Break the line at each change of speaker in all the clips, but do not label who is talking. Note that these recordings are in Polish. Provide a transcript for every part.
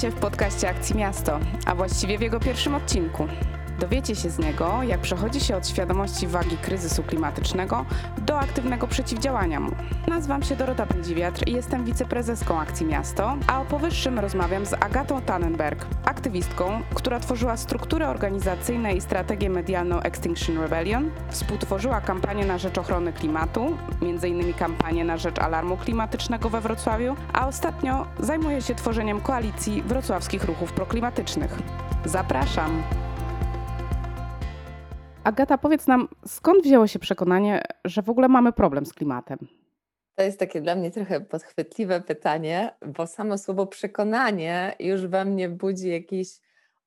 Witajcie w podcaście Akcji Miasto, a właściwie w jego pierwszym odcinku. Dowiecie się z niego, jak przechodzi się od świadomości wagi kryzysu klimatycznego do aktywnego przeciwdziałania mu. Nazywam się Dorota Pędziwiatr i jestem wiceprezeską Akcji Miasto, a o powyższym rozmawiam z Agatą Tannenberg, aktywistką, która tworzyła struktury organizacyjne i strategię medialną Extinction Rebellion, współtworzyła kampanię na rzecz ochrony klimatu, m.in. kampanię na rzecz alarmu klimatycznego we Wrocławiu, a ostatnio zajmuje się tworzeniem koalicji wrocławskich ruchów proklimatycznych. Zapraszam! Agata, powiedz nam, skąd wzięło się przekonanie, że w ogóle mamy problem z klimatem?
To jest takie dla mnie trochę podchwytliwe pytanie, bo samo słowo przekonanie już we mnie budzi jakiś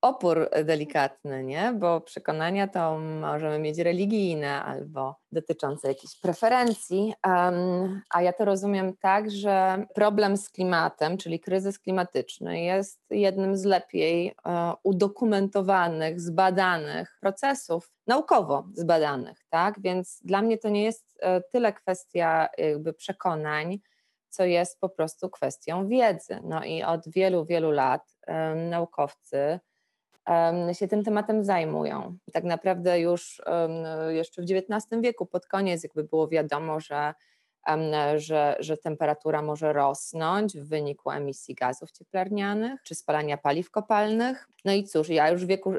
opór delikatny, nie? Bo przekonania to możemy mieć religijne albo dotyczące jakichś preferencji, a ja to rozumiem tak, że problem z klimatem, czyli kryzys klimatyczny, jest jednym z lepiej uh, udokumentowanych, zbadanych procesów naukowo zbadanych, tak? Więc dla mnie to nie jest uh, tyle kwestia jakby przekonań, co jest po prostu kwestią wiedzy. No i od wielu, wielu lat naukowcy się tym tematem zajmują. Tak naprawdę już jeszcze w XIX wieku, pod koniec, jakby było wiadomo, że, że, że temperatura może rosnąć w wyniku emisji gazów cieplarnianych czy spalania paliw kopalnych. No i cóż, ja już w wieku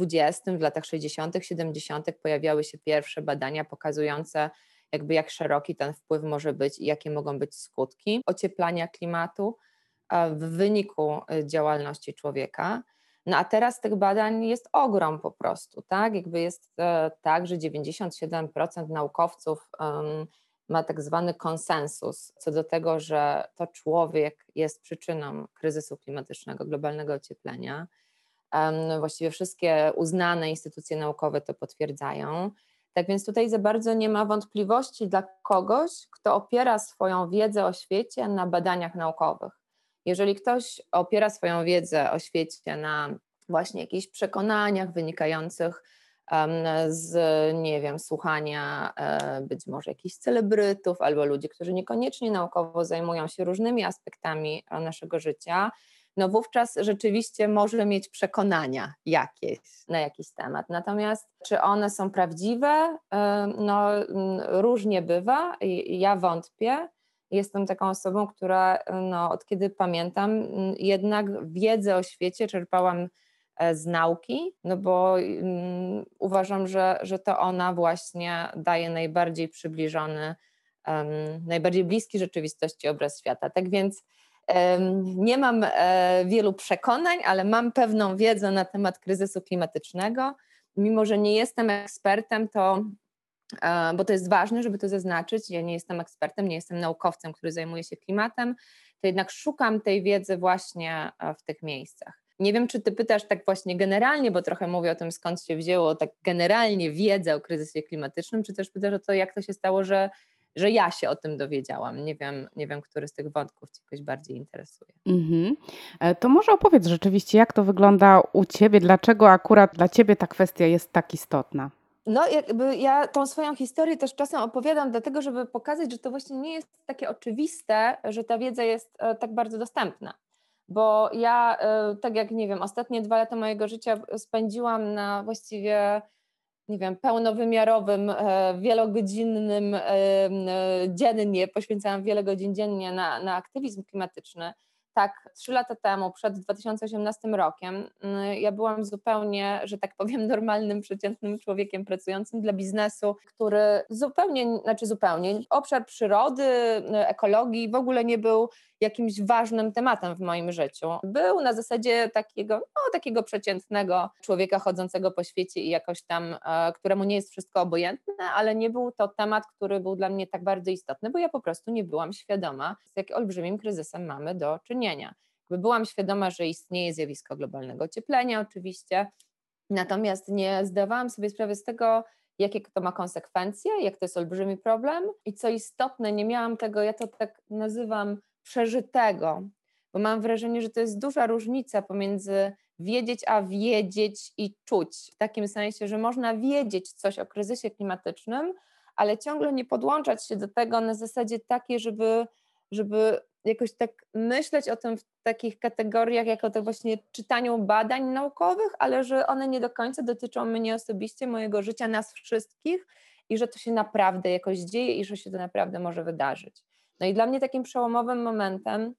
XX, w latach 60., 70. pojawiały się pierwsze badania pokazujące, jakby jak szeroki ten wpływ może być i jakie mogą być skutki ocieplania klimatu w wyniku y, działalności człowieka. No a teraz tych badań jest ogrom po prostu, tak? Jakby jest e, tak, że 97% naukowców ma tak zwany konsensus co do tego, że to człowiek jest przyczyną kryzysu klimatycznego, globalnego ocieplenia. Um, właściwie wszystkie uznane instytucje naukowe to potwierdzają. Tak więc tutaj za bardzo nie ma wątpliwości dla kogoś, kto opiera swoją wiedzę o świecie na badaniach naukowych. Jeżeli ktoś opiera swoją wiedzę o świecie na właśnie jakichś przekonaniach wynikających z, nie wiem, słuchania e, być może jakichś celebrytów albo ludzi, którzy niekoniecznie naukowo zajmują się różnymi aspektami e, naszego życia, no wówczas rzeczywiście może mieć przekonania jakieś na jakiś temat. Natomiast czy one są prawdziwe? E, no różnie bywa. Ja wątpię. Jestem taką osobą, która no, od kiedy pamiętam, jednak wiedzę o świecie czerpałam e, z nauki, no bo um, uważam, że, że to ona właśnie daje najbardziej przybliżony, um, najbardziej bliski rzeczywistości obraz świata. Tak więc um, nie mam e, wielu przekonań, ale mam pewną wiedzę na temat kryzysu klimatycznego. Mimo, że nie jestem ekspertem, to bo to jest ważne, żeby to zaznaczyć. Ja nie jestem ekspertem, nie jestem naukowcem, który zajmuje się klimatem, to jednak szukam tej wiedzy właśnie e, w tych miejscach. Nie wiem, czy ty pytasz tak właśnie generalnie, bo trochę mówię o tym, skąd się wzięło tak generalnie wiedza o kryzysie klimatycznym, czy też pytasz o to, jak to się stało, że, że ja się o tym dowiedziałam. Nie wiem, nie wiem, który z tych wątków Cię jakoś bardziej interesuje. Mm-hmm.
To może opowiedz rzeczywiście, jak to wygląda u Ciebie, dlaczego akurat dla Ciebie ta kwestia jest tak istotna?
No, jakby ja tą swoją historię też czasem opowiadam, dlatego, żeby pokazać, że to właśnie nie jest takie oczywiste, że ta wiedza jest e, tak bardzo dostępna. Bo ja, e, tak jak nie wiem, ostatnie dwa lata mojego życia spędziłam na właściwie, nie wiem, pełnowymiarowym, e, wielogodzinnym, dziennie, poświęcałam wiele godzin dziennie na, na aktywizm klimatyczny tak, trzy lata temu, przed 2018 rokiem, mm, ja byłam zupełnie, że tak powiem, normalnym, przeciętnym człowiekiem pracującym dla biznesu, który zupełnie, znaczy zupełnie, obszar przyrody, ekologii w ogóle nie był jakimś ważnym tematem w moim życiu. Był na zasadzie takiego, no, takiego przeciętnego człowieka chodzącego po świecie i jakoś tam, e, któremu nie jest wszystko obojętne, ale nie był to temat, który był dla mnie tak bardzo istotny, bo ja po prostu nie byłam świadoma, z jak olbrzymim kryzysem mamy do czynienia. byłam świadoma, że istnieje zjawisko globalnego ocieplenia, oczywiście, natomiast nie zdawałam sobie sprawy z tego, jakie to ma konsekwencje, jak to jest olbrzymi problem i co istotne, nie miałam tego, ja to tak nazywam przeżytego, bo mam wrażenie, że to jest duża różnica pomiędzy wiedzieć a wiedzieć i czuć. W takim sensie, że można wiedzieć coś o kryzysie klimatycznym, ale ciągle nie podłączać się do tego na zasadzie takiej, żeby, żeby jakoś tak myśleć o tym w takich kategoriach, jako to właśnie czytaniu badań naukowych, ale że one nie do końca dotyczą mnie osobiście, mojego życia, nas wszystkich i że to się naprawdę jakoś dzieje i że się to naprawdę może wydarzyć. No i dla mnie takim przełomowym momentem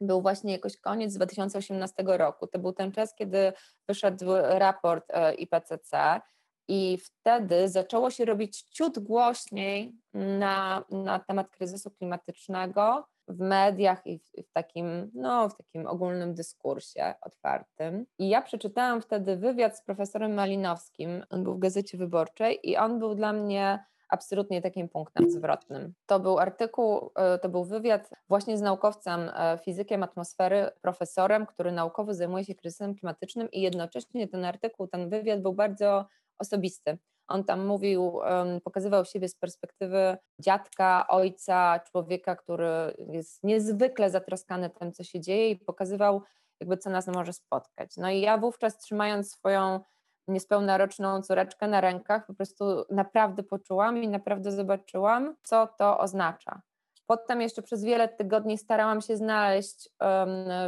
był właśnie jakoś koniec 2018 roku. To był ten czas, kiedy wyszedł raport e, IPCC i wtedy zaczęło się robić ciut głośniej na, na temat kryzysu klimatycznego w mediach i w, w, takim, no, w takim ogólnym dyskursie otwartym. I ja przeczytałam wtedy wywiad z profesorem Malinowskim, on był w Gazecie Wyborczej i on był dla mnie absolutnie takim punktem zwrotnym. To był artykuł, e, to był wywiad właśnie z naukowcem, e, fizykiem atmosfery, profesorem, który naukowo zajmuje się kryzysem klimatycznym i jednocześnie ten artykuł, ten wywiad był bardzo osobisty. On tam mówił, pokazywał siebie z perspektywy dziadka, ojca, człowieka, który jest niezwykle zatroskany tym, co się dzieje i pokazywał jakby co nas może spotkać. No i ja wówczas trzymając swoją niespełna roczną córeczkę na rękach, po prostu naprawdę poczułam i naprawdę zobaczyłam, co to oznacza. Potem jeszcze przez wiele tygodni starałam się znaleźć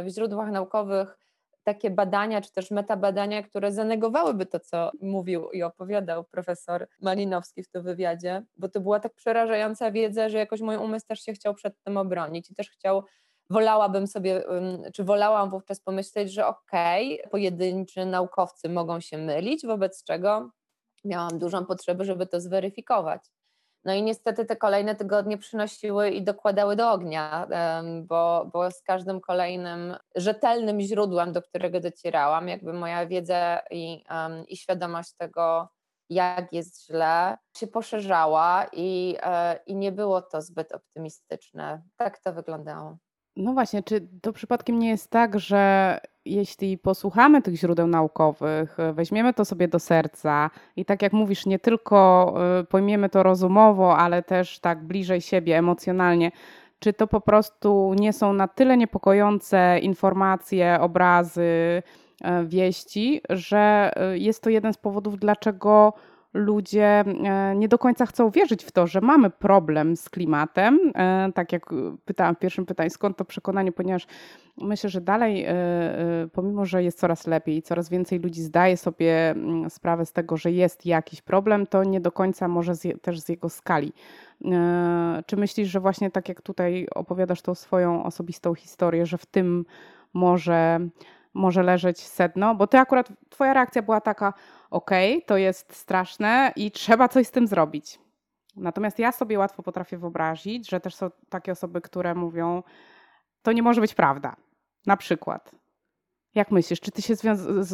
w źródłach naukowych takie badania, czy też metabadania, które zanegowałyby to, co mówił i opowiadał profesor Malinowski w tym wywiadzie, bo to była tak przerażająca wiedza, że jakoś mój umysł też się chciał przed tym obronić i też chciał wolałabym sobie, czy wolałam wówczas pomyśleć, że okej, okay, pojedynczy naukowcy mogą się mylić, wobec czego miałam dużą potrzebę, żeby to zweryfikować. No i niestety te kolejne tygodnie przynosiły i dokładały do ognia, bo, bo z każdym kolejnym rzetelnym źródłem, do którego docierałam, jakby moja wiedza i, i świadomość tego, jak jest źle, się poszerzała i, e, i nie było to zbyt optymistyczne. Tak to wyglądało.
No właśnie, czy to przypadkiem nie jest tak, że jeśli posłuchamy tych źródeł naukowych, weźmiemy to sobie do serca i tak jak mówisz, nie tylko y, pojmiemy to rozumowo, ale też tak bliżej siebie emocjonalnie, czy to po prostu nie są na tyle niepokojące informacje, obrazy, y, wieści, że jest to jeden z powodów, dlaczego ludzie e, nie do końca chcą wierzyć w to, że mamy problem z klimatem. E, tak jak pytałam w pierwszym pytaniu, skąd to przekonanie, ponieważ myślę, że dalej, e, pomimo że jest coraz lepiej, coraz więcej ludzi zdaje sobie mm, sprawę z tego, że jest jakiś problem, to nie do końca może też z jego skali. Czy myślisz, że właśnie tak jak tutaj opowiadasz tą swoją osobistą historię, że w tym może, może leżeć sedno? Bo ty akurat, twoja reakcja była taka, ok, to jest straszne i trzeba coś z tym zrobić. Natomiast ja sobie łatwo potrafię wyobrazić, że też są takie osoby, które mówią, to nie może być prawda. Na przykład. Jak myślisz, czy ty się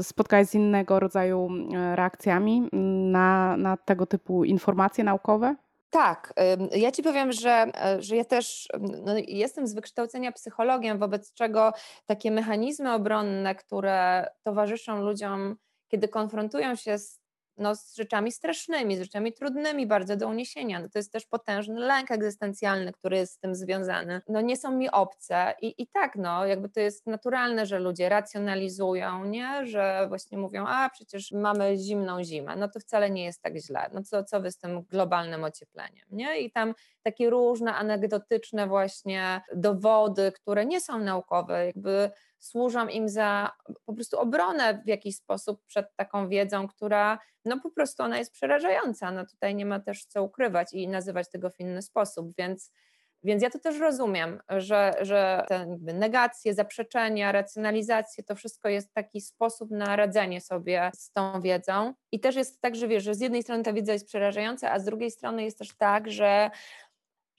spotkałeś z innego rodzaju e, reakcjami na, na tego typu informacje naukowe?
Tak, ja ci powiem, że, e, że ja też no, jestem z wykształcenia psychologiem, wobec czego takie mechanizmy obronne, które towarzyszą ludziom kiedy konfrontują się z, no, z rzeczami strasznymi, z rzeczami trudnymi bardzo do uniesienia. No, to jest też potężny lęk egzystencjalny, który jest z tym związany. No, nie są mi obce i, i tak, no, jakby to jest naturalne, że ludzie racjonalizują, nie? że właśnie mówią, a przecież mamy zimną zimę, no to wcale nie jest tak źle, no co, co wy z tym globalnym ociepleniem, nie? I tam takie różne anegdotyczne właśnie dowody, które nie są naukowe, jakby służą im za po prostu obronę w jakiś sposób przed taką wiedzą, która no po prostu ona jest przerażająca. No tutaj nie ma też co ukrywać i nazywać tego w inny sposób, więc więc ja to też rozumiem, że, że te negacje, zaprzeczenia, racjonalizacje, to wszystko jest taki sposób na radzenie sobie z tą wiedzą. I też jest tak, że wiesz, że z jednej strony ta wiedza jest przerażająca, a z drugiej strony jest też tak, że,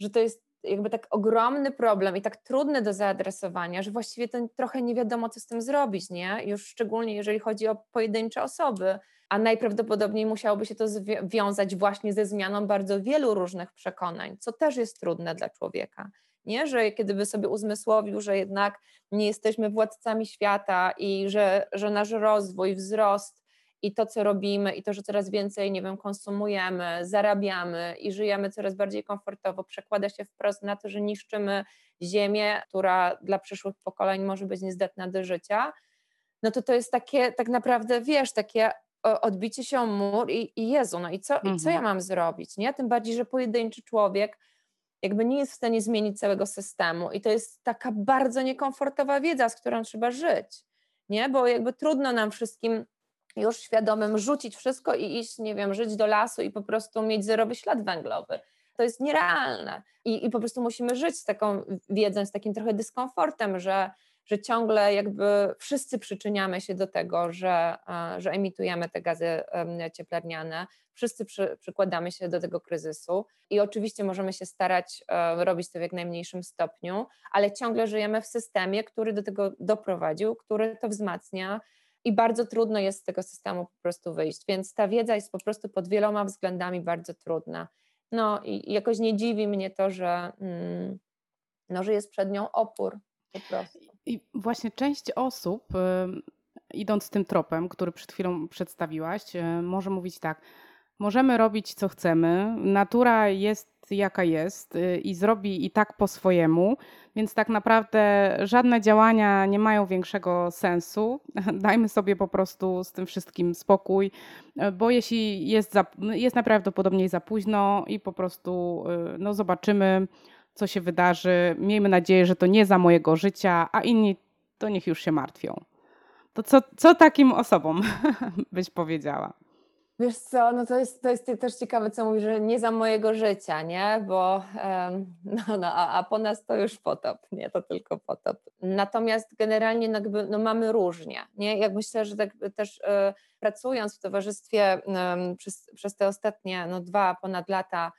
że to jest jakby tak ogromny problem i tak trudny do zaadresowania, że właściwie to trochę nie wiadomo, co z tym zrobić, nie? Już szczególnie jeżeli chodzi o pojedyncze osoby, a najprawdopodobniej musiałoby się to wiązać właśnie ze zmianą bardzo wielu różnych przekonań, co też jest trudne dla człowieka. Nie, że kiedy by sobie uzmysłowił, że jednak nie jesteśmy władcami świata i że, że nasz rozwój, wzrost i to, co robimy, i to, że coraz więcej, nie wiem, konsumujemy, zarabiamy i żyjemy coraz bardziej komfortowo, przekłada się wprost na to, że niszczymy ziemię, która dla przyszłych pokoleń może być niezdatna do życia, no to to jest takie, tak naprawdę, wiesz, takie odbicie się o mur i, i Jezu, no i co, mhm. i co ja mhm. mam zrobić, nie? Tym bardziej, że pojedynczy człowiek jakby nie jest w stanie zmienić całego systemu i to jest taka bardzo niekomfortowa wiedza, z którą trzeba żyć, nie? Bo jakby trudno nam wszystkim już świadomym rzucić wszystko i iść, nie wiem, żyć do lasu i po prostu mieć zerowy ślad węglowy. To jest nierealne i, i po prostu musimy żyć z taką wiedzą, z takim trochę dyskomfortem, że że ciągle jakby wszyscy przyczyniamy się do tego, że, e, że emitujemy te gazy cieplarniane, wszyscy przy, przykładamy się do tego kryzysu i oczywiście możemy się starać e, robić to w jak najmniejszym stopniu, ale ciągle żyjemy w systemie, który do tego doprowadził, który to wzmacnia i bardzo trudno jest z tego systemu po prostu wyjść, więc ta wiedza jest po prostu pod wieloma względami bardzo trudna. No i jakoś nie dziwi mnie to, że, mm, no, że jest przed nią opór po prostu.
I właśnie część osób, idąc tym tropem, który przed chwilą przedstawiłaś, e, może mówić tak: możemy robić co chcemy, natura jest jaka jest y, i zrobi i tak po swojemu, więc tak naprawdę żadne działania nie mają większego sensu. Dajmy sobie po prostu z tym wszystkim spokój, e, bo jeśli jest, za, jest najprawdopodobniej za późno i po prostu y, no, zobaczymy co się wydarzy. Miejmy nadzieję, że to nie za mojego życia, a inni to niech już się martwią. To co, co takim osobom byś powiedziała?
Wiesz co, no to jest, to jest też ciekawe, co mówisz, że nie za mojego życia, nie? Bo no, no, a, a po nas to już potop, nie? To tylko potop. Natomiast generalnie no, jakby, no, mamy różnie, nie? Jak myślę, że tak też y, pracując w towarzystwie przez, przez te ostatnie no, dwa ponad lata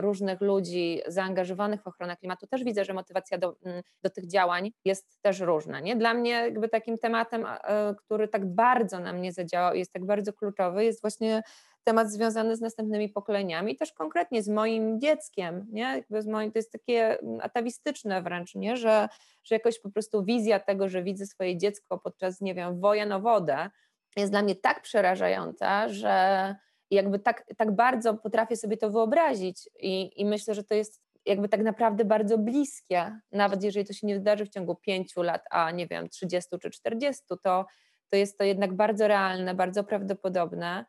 różnych ludzi zaangażowanych w ochronę klimatu, też widzę, że motywacja do, mm, do tych działań jest też różna. Nie? Dla mnie jakby takim tematem, e, który tak bardzo na mnie zadziałał i jest tak bardzo kluczowy, jest właśnie temat związany z następnymi pokoleniami, też konkretnie z moim dzieckiem, nie? Jakby z moim, to jest takie mm, atawistyczne wręcz, nie? Że, że jakoś po prostu wizja tego, że widzę swoje dziecko podczas, nie wiem, wojen o wodę, jest dla mnie tak przerażająca, że, i jakby tak, tak bardzo potrafię sobie to wyobrazić i, i myślę, że to jest jakby tak naprawdę bardzo bliskie, nawet jeżeli to się nie wydarzy w ciągu pięciu lat, a nie wiem, 30 czy 40, to, to jest to jednak bardzo realne, bardzo prawdopodobne.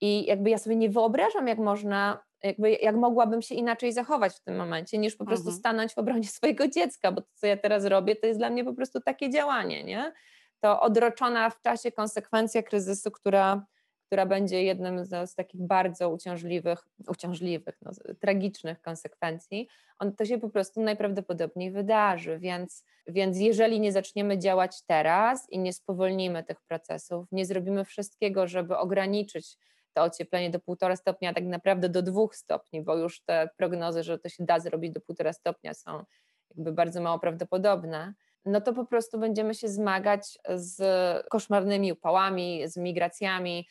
I jakby ja sobie nie wyobrażam, jak można, jakby jak mogłabym się inaczej zachować w tym momencie, niż po prostu mhm. stanąć w obronie swojego dziecka, bo to, co ja teraz robię, to jest dla mnie po prostu takie działanie, nie? To odroczona w czasie konsekwencja kryzysu, która która będzie jednym z, z takich bardzo uciążliwych, uciążliwych, no, tragicznych konsekwencji, on to się po prostu najprawdopodobniej wydarzy. Więc, więc jeżeli nie zaczniemy działać teraz i nie spowolnimy tych procesów, nie zrobimy wszystkiego, żeby ograniczyć to ocieplenie do półtora stopnia, a tak naprawdę do dwóch stopni, bo już te prognozy, że to się da zrobić do półtora stopnia są jakby bardzo mało prawdopodobne, no to po prostu będziemy się zmagać z koszmarnymi upałami, z migracjami,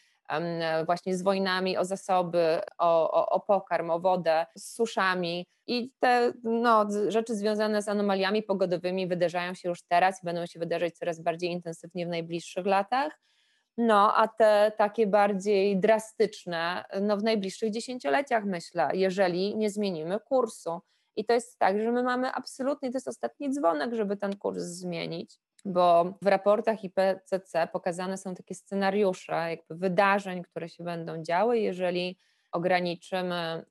właśnie z wojnami o zasoby, o, o, o pokarm, o wodę, z suszami. I te no, rzeczy związane z anomaliami pogodowymi wydarzają się już teraz i będą się wydarzać coraz bardziej intensywnie w najbliższych latach. No, a te takie bardziej drastyczne, no w najbliższych dziesięcioleciach myślę, jeżeli nie zmienimy kursu. I to jest tak, że my mamy absolutnie, to jest ostatni dzwonek, żeby ten kurs zmienić bo w raportach IPCC pokazane są takie scenariusze jakby wydarzeń, które się będą działy, jeżeli ograniczymy,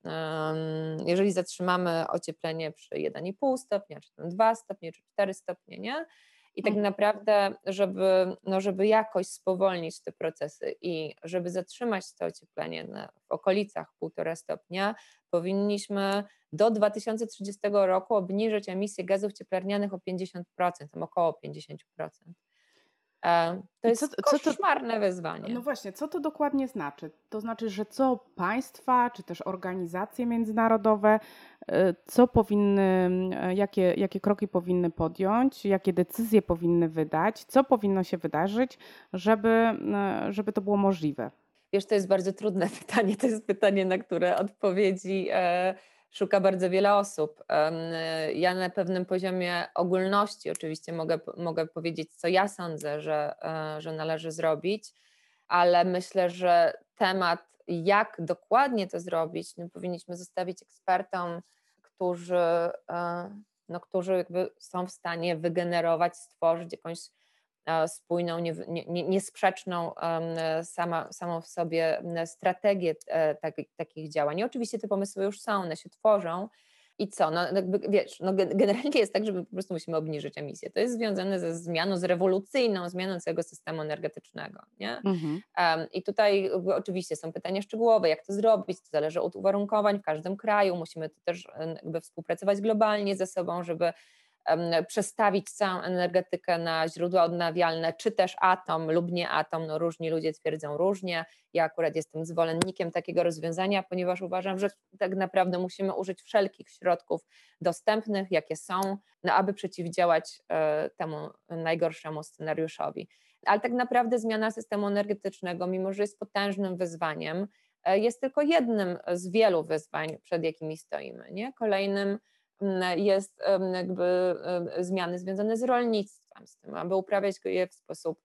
jeżeli zatrzymamy ocieplenie przy 1,5 stopnia, czy tam 2 stopnie, czy 4 stopnie, nie? I tak mhm. naprawdę, żeby, no żeby jakoś spowolnić te procesy i żeby zatrzymać to ocieplenie na, w okolicach 1,5 stopnia, powinniśmy do 2030 roku obniżyć emisję gazów cieplarnianych o 50%, tam około 50%. E, to jest co, koszmarne to, wyzwanie.
No właśnie, co to dokładnie znaczy? To znaczy, że co państwa, czy też organizacje międzynarodowe, e, co powinny, e, jakie, jakie kroki powinny podjąć, jakie decyzje powinny wydać, co powinno się wydarzyć, żeby, żeby to było możliwe?
Wiesz, to jest bardzo trudne pytanie. To jest pytanie, na które odpowiedzi szuka bardzo wiele osób. Ja na pewnym poziomie ogólności oczywiście mogę, mogę powiedzieć, co ja sądzę, że, e, że należy zrobić, ale myślę, że temat, jak dokładnie to zrobić, no powinniśmy zostawić ekspertom, którzy, e, no, którzy jakby są w stanie wygenerować, stworzyć jakąś spójną, nie, nie, niesprzeczną sama, samą w sobie strategię e, tak, takich działań. I oczywiście te pomysły już są, one się tworzą I co? No, jakby, wiesz, no generalnie jest tak, że po prostu musimy obniżyć emisję. To jest związane ze zmianą, z rewolucyjną zmianą całego systemu energetycznego. Nie? Mhm. Um, I tutaj oczywiście są pytania szczegółowe, jak to zrobić, to zależy od uwarunkowań w każdym kraju. Musimy też jakby współpracować globalnie ze sobą, żeby przestawić całą energetykę na źródła odnawialne, czy też atom lub nie atom. No różni ludzie twierdzą różnie. Ja akurat jestem zwolennikiem takiego rozwiązania, ponieważ uważam, że tak naprawdę musimy użyć wszelkich środków dostępnych, jakie są, no aby przeciwdziałać e, temu najgorszemu scenariuszowi. Ale tak naprawdę zmiana systemu energetycznego, mimo że jest potężnym wyzwaniem, e, jest tylko jednym z wielu wyzwań, przed jakimi stoimy. Nie? Kolejnym jest jakby zmiany związane z rolnictwem, z tym, aby uprawiać je w sposób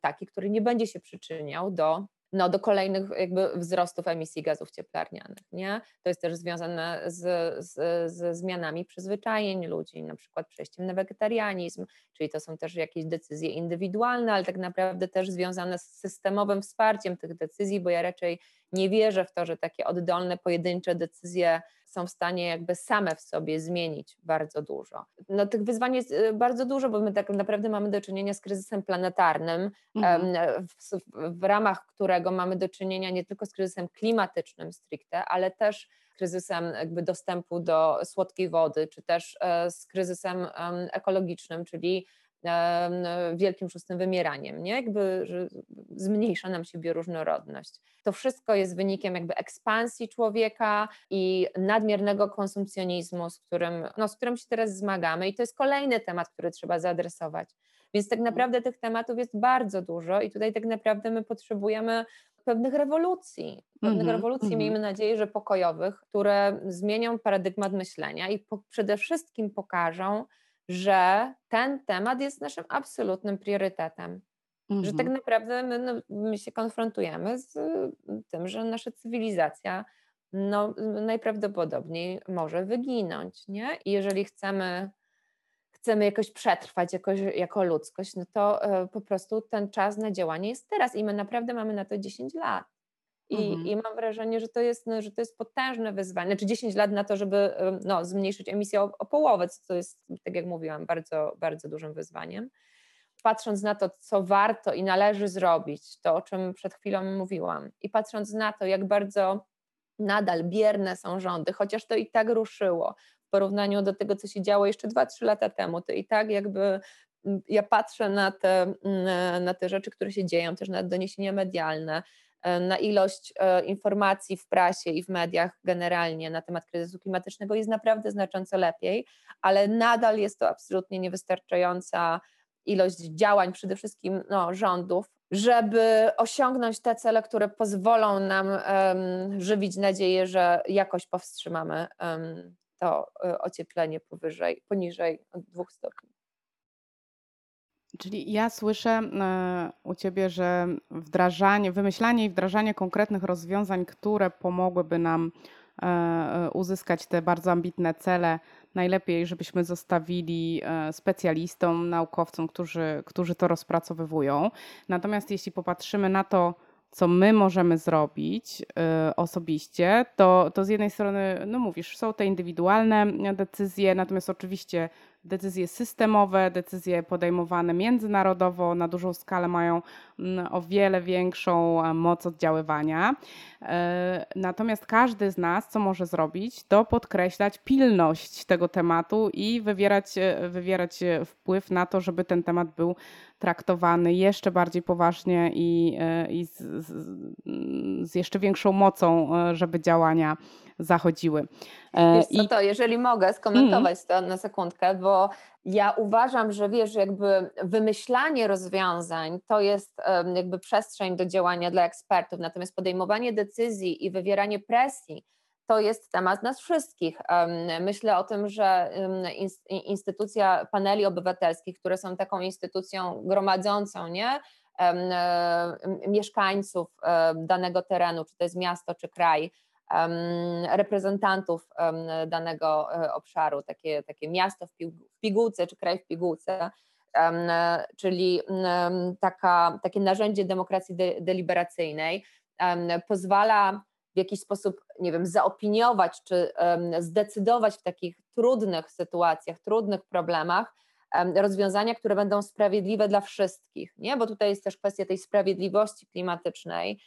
taki, który nie będzie się przyczyniał do no, do kolejnych jakby wzrostów emisji gazów cieplarnianych. Nie? To jest też związane z, z, z, zmianami przyzwyczajeń ludzi, na przykład przejściem na wegetarianizm, czyli to są też jakieś decyzje indywidualne, ale tak naprawdę też związane z systemowym wsparciem tych decyzji, bo ja raczej nie wierzę w to, że takie oddolne, pojedyncze decyzje są w stanie jakby same w sobie zmienić bardzo dużo. No, tych wyzwań jest y, bardzo dużo, bo my tak naprawdę mamy do czynienia z kryzysem planetarnym, mhm. w, w ramach którego mamy do czynienia nie tylko z kryzysem klimatycznym stricte, ale też kryzysem jakby dostępu do słodkiej wody, czy też e, z kryzysem ekologicznym, czyli wielkim szóstym wymieraniem, nie? Jakby, że zmniejsza nam się bioróżnorodność. To wszystko jest wynikiem jakby ekspansji człowieka i nadmiernego konsumpcjonizmu, z którym, no, z którym się teraz zmagamy i to jest kolejny temat, który trzeba zaadresować. Więc tak naprawdę tych tematów jest bardzo dużo i tutaj tak naprawdę my potrzebujemy pewnych rewolucji, pewnych mm-hmm, rewolucji, mm-hmm. miejmy nadzieję, że pokojowych, które zmienią paradygmat myślenia i po, przede wszystkim pokażą, że ten temat jest naszym absolutnym priorytetem. Mm-hmm. Że tak mhm. naprawdę my, no, my, się konfrontujemy z tym, że nasza cywilizacja no, najprawdopodobniej może wyginąć. Nie? I jeżeli chcemy, chcemy jakoś przetrwać jakoś, jako ludzkość, no to y, po prostu ten czas na działanie jest teraz i my naprawdę mamy na to 10 lat. I, mhm. I mam wrażenie, że to, jest, no, że to jest potężne wyzwanie. Znaczy 10 lat na to, żeby no, zmniejszyć emisję o, o połowę, co jest, tak jak mówiłam, bardzo, bardzo dużym wyzwaniem. Patrząc na to, co warto i należy zrobić, to o czym przed chwilą mówiłam, i patrząc na to, jak bardzo nadal bierne są rządy, chociaż to i tak ruszyło w porównaniu do tego, co się działo jeszcze 2-3 lata temu, to i tak jakby ja patrzę na te, na te rzeczy, które się dzieją, też na doniesienia medialne, na ilość e, informacji w prasie i w mediach generalnie na temat kryzysu klimatycznego jest naprawdę znacząco lepiej, ale nadal jest to absolutnie niewystarczająca ilość działań, przede wszystkim no, rządów, żeby osiągnąć te cele, które pozwolą nam um, żywić nadzieję, że jakoś powstrzymamy um, to e, ocieplenie powyżej, poniżej dwóch stopni.
Czyli ja słyszę e, u Ciebie, że wdrażanie, wymyślanie i wdrażanie konkretnych rozwiązań, które pomogłyby nam e, e, uzyskać te bardzo ambitne cele, najlepiej, żebyśmy zostawili specjalistom, naukowcom, którzy, którzy to rozpracowywują. Natomiast jeśli popatrzymy na to, co my możemy zrobić osobiście, to, to z jednej strony, no mówisz, są te indywidualne decyzje, natomiast oczywiście decyzje systemowe, decyzje podejmowane międzynarodowo na dużą skalę mają mm, o wiele większą e, moc oddziaływania. E, natomiast każdy z nas, co może zrobić, to podkreślać pilność tego tematu i wywierać, e, wywierać wpływ na to, żeby ten temat był traktowany jeszcze bardziej poważnie i, i z, z, jeszcze większą mocą, żeby działania zachodziły.
Wiesz co, to jeżeli mogę skomentować mm. to na sekundkę, bo ja uważam, że wiesz, jakby wymyślanie rozwiązań to jest jakby przestrzeń do działania dla ekspertów, natomiast podejmowanie decyzji i wywieranie presji to jest temat nas wszystkich. Myślę o tym, że instytucja paneli obywatelskich, które są taką instytucją gromadzącą, nie? mieszkańców danego terenu, czy to jest miasto, czy kraj, reprezentantów danego e, obszaru, takie, takie miasto w pigułce czy kraj w pigułce, czyli taka, takie narzędzie demokracji de, deliberacyjnej pozwala w jakiś sposób, nie wiem, zaopiniować czy zdecydować w takich trudnych sytuacjach, trudnych problemach, rozwiązania, które będą sprawiedliwe dla wszystkich, nie? bo tutaj jest też kwestia tej sprawiedliwości klimatycznej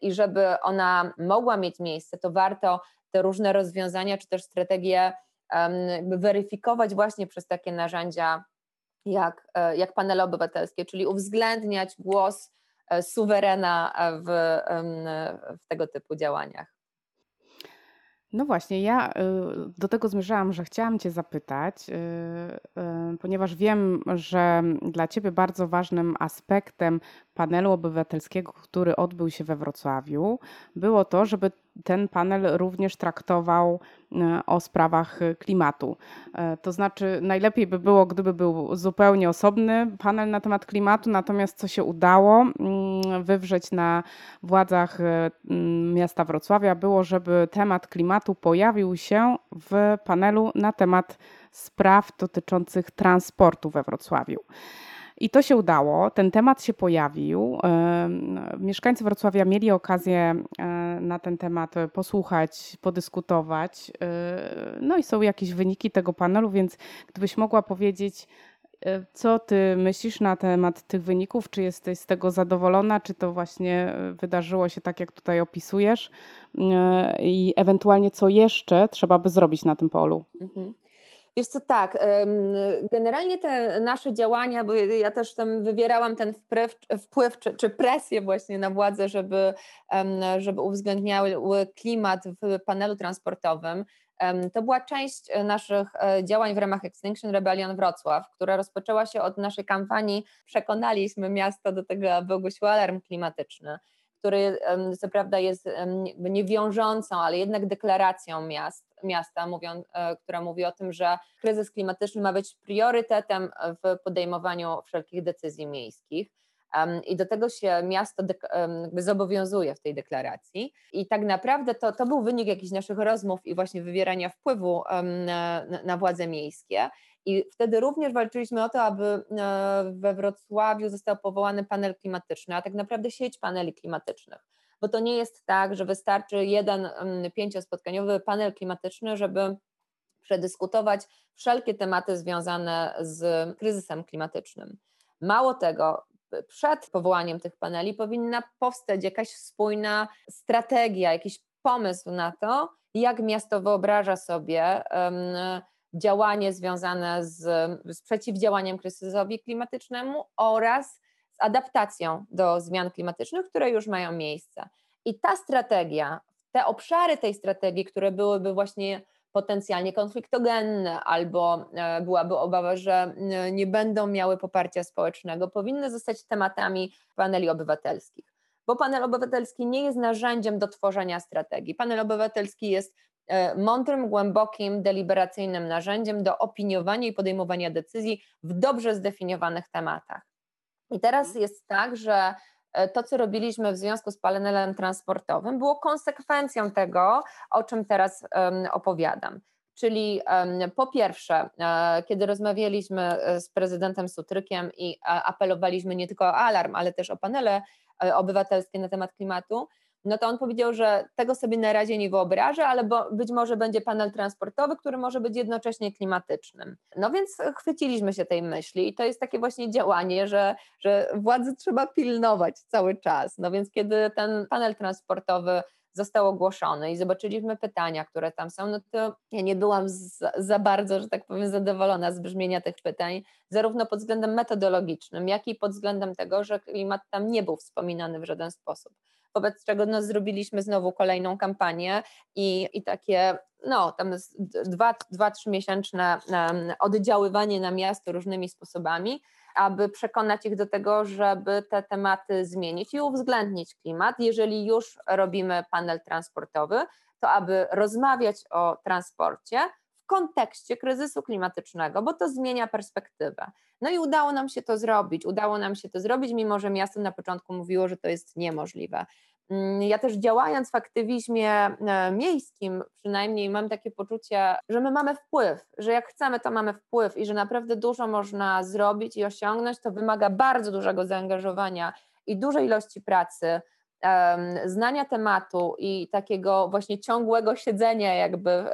i żeby ona mogła mieć miejsce, to warto te różne rozwiązania czy też strategie weryfikować właśnie przez takie narzędzia jak, e, jak panele obywatelskie, czyli uwzględniać głos e, suwerena w, w tego typu działaniach.
No właśnie, ja y, do tego zmierzałam, że chciałam Cię zapytać, y, y, ponieważ wiem, że dla Ciebie bardzo ważnym aspektem panelu obywatelskiego, który odbył się we Wrocławiu, było to, żeby ten panel również traktował e, o sprawach klimatu. E, to znaczy, najlepiej by było, gdyby był zupełnie osobny panel na temat klimatu, natomiast co się udało mm, wywrzeć na władzach e, mm, miasta Wrocławia, było, żeby temat klimatu pojawił się w panelu na temat spraw dotyczących transportu we Wrocławiu. I to się udało, ten temat się pojawił. Mieszkańcy Wrocławia mieli okazję e, na ten temat posłuchać, podyskutować. E, no i są jakieś wyniki tego panelu, więc gdybyś mogła powiedzieć, e, co ty myślisz na temat tych wyników? Czy jesteś z tego zadowolona? Czy to właśnie wydarzyło się tak, jak tutaj opisujesz? I ewentualnie co jeszcze trzeba by zrobić na tym polu? Mhm.
Wiesz co, tak, generalnie te nasze działania, bo ja też tam wywierałam ten wpływ, czy, czy presję właśnie na władze, żeby, żeby uwzględniały klimat w panelu transportowym. To była część naszych e, działań w ramach Extinction Rebellion Wrocław, która rozpoczęła się od naszej kampanii Przekonaliśmy miasto do tego, aby ogłosiło alarm klimatyczny który co prawda jest niewiążącą, ale jednak deklaracją miast, miasta, mówią, e, która mówi o tym, że kryzys klimatyczny ma być priorytetem w podejmowaniu wszelkich decyzji miejskich. I do tego się miasto zobowiązuje w tej deklaracji. I tak naprawdę to, to był wynik jakichś naszych rozmów i właśnie wywierania wpływu na, na władze miejskie. I wtedy również walczyliśmy o to, aby e, we Wrocławiu został powołany panel klimatyczny, a tak naprawdę sieć paneli klimatycznych. Bo to nie jest tak, że wystarczy jeden pięciospotkaniowy panel klimatyczny, żeby przedyskutować wszelkie tematy związane z kryzysem klimatycznym. Mało tego, przed powołaniem tych paneli powinna powstać jakaś spójna strategia, jakiś pomysł na to, jak miasto wyobraża sobie działanie związane z, z przeciwdziałaniem kryzysowi klimatycznemu oraz z adaptacją do zmian klimatycznych, które już mają miejsce. I ta strategia, te obszary tej strategii, które byłyby właśnie potencjalnie konfliktogenne albo e, byłaby obawa, że nie będą miały poparcia społecznego, powinny zostać tematami paneli obywatelskich. Bo panel obywatelski nie jest narzędziem do tworzenia strategii. Panel obywatelski jest E, mądrym, głębokim, deliberacyjnym narzędziem do opiniowania i podejmowania decyzji w dobrze zdefiniowanych tematach. I teraz mhm. jest tak, że e, to, co robiliśmy w związku z panelem transportowym, było konsekwencją tego, o czym teraz opowiadam. Czyli po pierwsze, e, kiedy rozmawialiśmy z prezydentem Sutrykiem i apelowaliśmy nie tylko o alarm, ale też o panele obywatelskie na temat klimatu, no to on powiedział, że tego sobie na razie nie wyobraża, ale bo, być może będzie panel transportowy, który może być jednocześnie klimatycznym. No więc chwyciliśmy się tej myśli i to jest takie właśnie działanie, że, że władzy trzeba pilnować cały czas. No więc kiedy ten panel transportowy został ogłoszony i zobaczyliśmy pytania, które tam są, no to ja nie byłam za, za, bardzo, że tak powiem, zadowolona z brzmienia tych pytań, zarówno pod względem metodologicznym, jak i pod względem tego, że klimat tam nie był wspominany w żaden sposób wobec czego no, zrobiliśmy znowu kolejną kampanię i, i takie no, tam jest dwa, dwa trzymiesięczne oddziaływanie na miasto różnymi sposobami, aby przekonać ich do tego, żeby te tematy zmienić i uwzględnić klimat. Jeżeli już robimy panel transportowy, to aby rozmawiać o transporcie kontekście kryzysu klimatycznego, bo to zmienia perspektywę. No i udało nam się to zrobić. Udało nam się to zrobić, mimo że miasto na początku mówiło, że to jest niemożliwe. Mm, ja też działając w aktywizmie e, miejskim, przynajmniej mam takie poczucie, że my mamy wpływ, że jak chcemy, to mamy wpływ i że naprawdę dużo można zrobić i osiągnąć. To wymaga bardzo dużego zaangażowania i dużej ilości pracy znania tematu i takiego właśnie ciągłego siedzenia jakby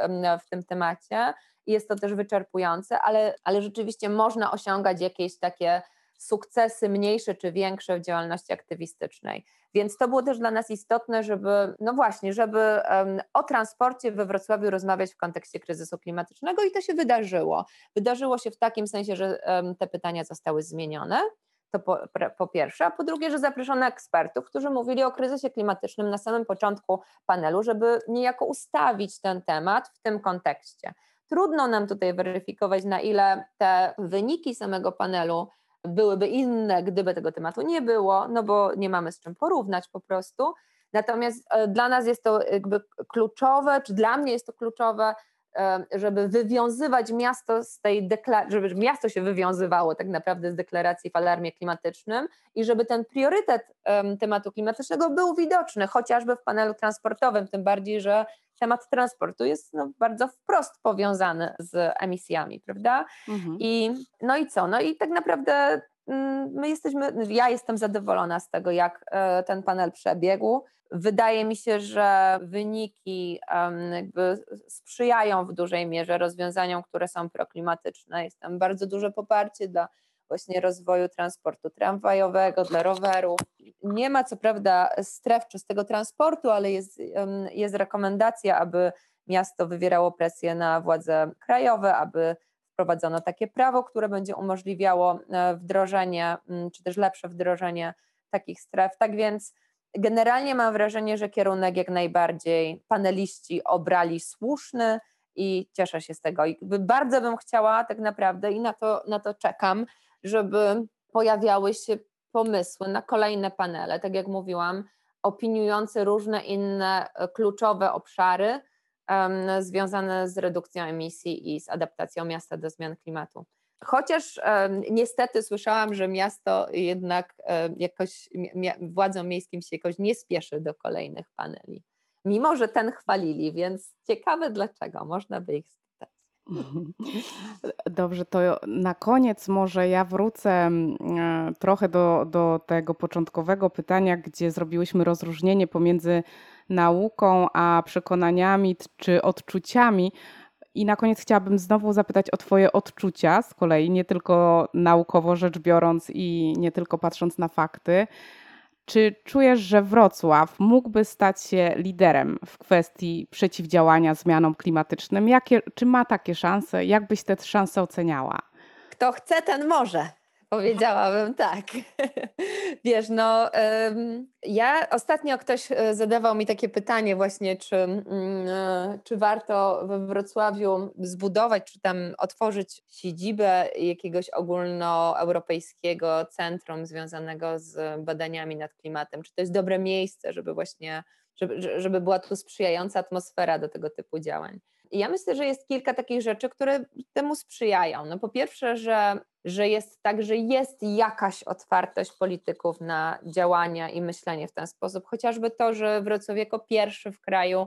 w tym temacie. Jest to też wyczerpujące, ale, ale rzeczywiście można osiągać jakieś takie sukcesy mniejsze czy większe w działalności aktywistycznej. Więc to było też dla nas istotne, żeby, no właśnie, żeby um, o transporcie we Wrocławiu rozmawiać w kontekście kryzysu klimatycznego i to się wydarzyło. Wydarzyło się w takim sensie, że um, te pytania zostały zmienione. To po, po, pierwsze, a po drugie, że zaproszono ekspertów, którzy mówili o kryzysie klimatycznym na samym początku panelu, żeby niejako ustawić ten temat w tym kontekście. Trudno nam tutaj weryfikować, na ile te wyniki samego panelu byłyby inne, gdyby tego tematu nie było, no bo nie mamy z czym porównać po prostu. Natomiast e, dla nas jest to jakby kluczowe, czy dla mnie jest to kluczowe, żeby wywiązywać miasto z tej deklaracji, żeby miasto się wywiązywało tak naprawdę z deklaracji w alarmie klimatycznym i żeby ten priorytet tematu klimatycznego był widoczny, chociażby w panelu transportowym, tym bardziej, że temat transportu jest no, bardzo wprost powiązany z emisjami, prawda? Mhm. I no i co? No i tak naprawdę my jesteśmy, ja jestem zadowolona z tego, jak e, ten panel przebiegł. Wydaje mi się, że wyniki sprzyjają w dużej mierze rozwiązaniom, które są proklimatyczne. Jest tam bardzo duże poparcie dla właśnie rozwoju transportu tramwajowego, dla rowerów. Nie ma co prawda stref czystego transportu, ale jest, jest rekomendacja, aby miasto wywierało presję na władze krajowe, aby wprowadzono takie prawo, które będzie umożliwiało e, wdrożenie, czy też lepsze wdrożenie takich stref. Tak więc generalnie mam wrażenie, że kierunek jak najbardziej paneliści obrali słuszny i cieszę się z tego. I bardzo bym chciała tak naprawdę i na to, na to czekam, żeby pojawiały się pomysły na kolejne panele, tak jak mówiłam, opiniujące różne inne e, kluczowe obszary związane z redukcją emisji i z adaptacją miasta do zmian klimatu. Chociaż niestety słyszałam, że miasto jednak jakoś władzom miejskim się jakoś nie spieszy do kolejnych paneli. Mimo, że ten chwalili, więc ciekawe dlaczego, można by ich
Dobrze, to na koniec może ja wrócę trochę do, do tego początkowego pytania, gdzie zrobiłyśmy rozróżnienie pomiędzy nauką a przekonaniami czy odczuciami. I na koniec chciałabym znowu zapytać o Twoje odczucia z kolei, nie tylko naukowo rzecz biorąc i nie tylko patrząc na fakty. Czy czujesz, że Wrocław mógłby stać się liderem w kwestii przeciwdziałania zmianom klimatycznym? Jakie, czy ma takie szanse? Jak byś te szanse oceniała?
Kto chce, ten może. Powiedziałabym tak. Wiesz, no, ja ostatnio ktoś e, zadawał mi takie pytanie właśnie, czy, mm, e, czy warto we Wrocławiu zbudować, czy tam otworzyć siedzibę jakiegoś ogólnoeuropejskiego centrum związanego z badaniami nad klimatem. Czy to jest dobre miejsce, żeby właśnie, żeby, żeby była tu sprzyjająca atmosfera do tego typu działań. Ja myślę, że jest kilka takich rzeczy, które temu sprzyjają. No po pierwsze, że, że jest tak, że jest jakaś otwartość polityków na działania i myślenie w ten sposób. Chociażby to, że Wrocław jako pierwszy w kraju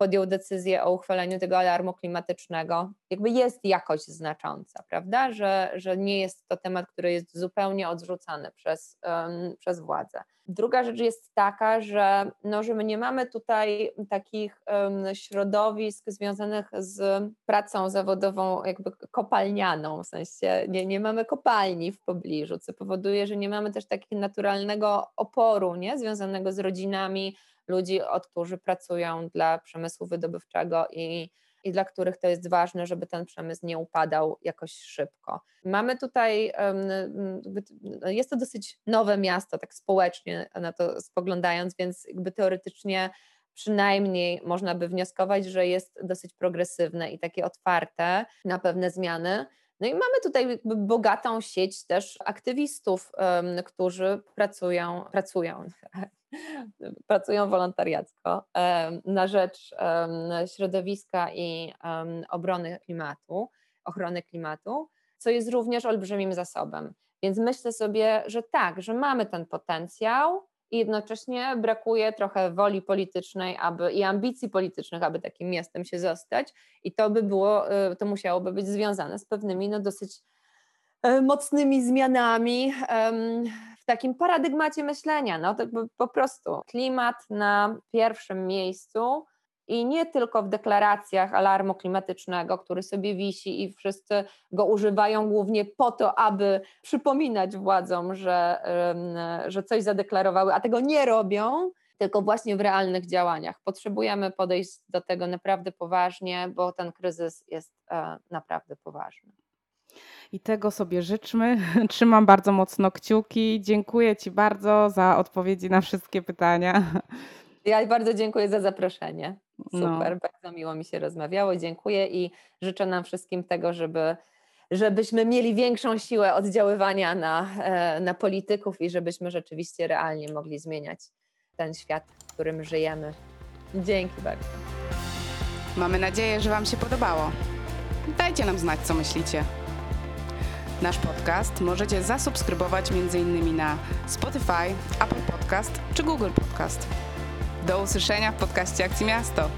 podjął decyzję o uchwaleniu tego alarmu klimatycznego, jakby jest jakość znacząca, prawda? Że, że nie jest to temat, który jest zupełnie odrzucany przez, um, przez władze. Druga rzecz jest taka, że, no, że my nie mamy tutaj takich um, środowisk związanych z pracą zawodową, jakby kopalnianą, w sensie nie, nie mamy kopalni w pobliżu, co powoduje, że nie mamy też takiego naturalnego oporu nie? związanego z rodzinami ludzi, od którzy pracują dla przemysłu wydobywczego i, i dla których to jest ważne, żeby ten przemysł nie upadał jakoś szybko. Mamy tutaj, jest to dosyć nowe miasto, tak społecznie na to spoglądając, więc jakby teoretycznie przynajmniej można by wnioskować, że jest dosyć progresywne i takie otwarte na pewne zmiany. No i mamy tutaj bogatą sieć też aktywistów, którzy pracują, pracują, pracują wolontariacko na rzecz środowiska i obrony klimatu, ochrony klimatu, co jest również olbrzymim zasobem. Więc myślę sobie, że tak, że mamy ten potencjał, i jednocześnie brakuje trochę woli politycznej aby, i ambicji politycznych, aby takim miastem się zostać i to by było, y, to musiałoby być związane z pewnymi no dosyć y, mocnymi zmianami takim paradygmacie myślenia. No to po prostu klimat na pierwszym miejscu i nie tylko w deklaracjach alarmu klimatycznego, który sobie wisi i wszyscy go używają głównie po to, aby przypominać władzom, że, że coś zadeklarowały, a tego nie robią, tylko właśnie w realnych działaniach. Potrzebujemy podejść do tego naprawdę poważnie, bo ten kryzys jest e, naprawdę poważny.
I tego sobie życzmy. Trzymam bardzo mocno kciuki. Dziękuję Ci bardzo za odpowiedzi na wszystkie pytania.
Ja bardzo dziękuję za zaproszenie.
No.
Super, bardzo miło mi się rozmawiało. Dziękuję i życzę nam wszystkim tego, żeby, żebyśmy mieli większą siłę oddziaływania na, e, na polityków i żebyśmy rzeczywiście realnie mogli zmieniać ten świat, w którym żyjemy. Dzięki bardzo.
Mamy nadzieję, że Wam się podobało. Dajcie nam znać, co myślicie. Nasz podcast możecie zasubskrybować m.in. na Spotify, Apple Podcast czy Google Podcast. Do usłyszenia w podcaście Akcji Miasto.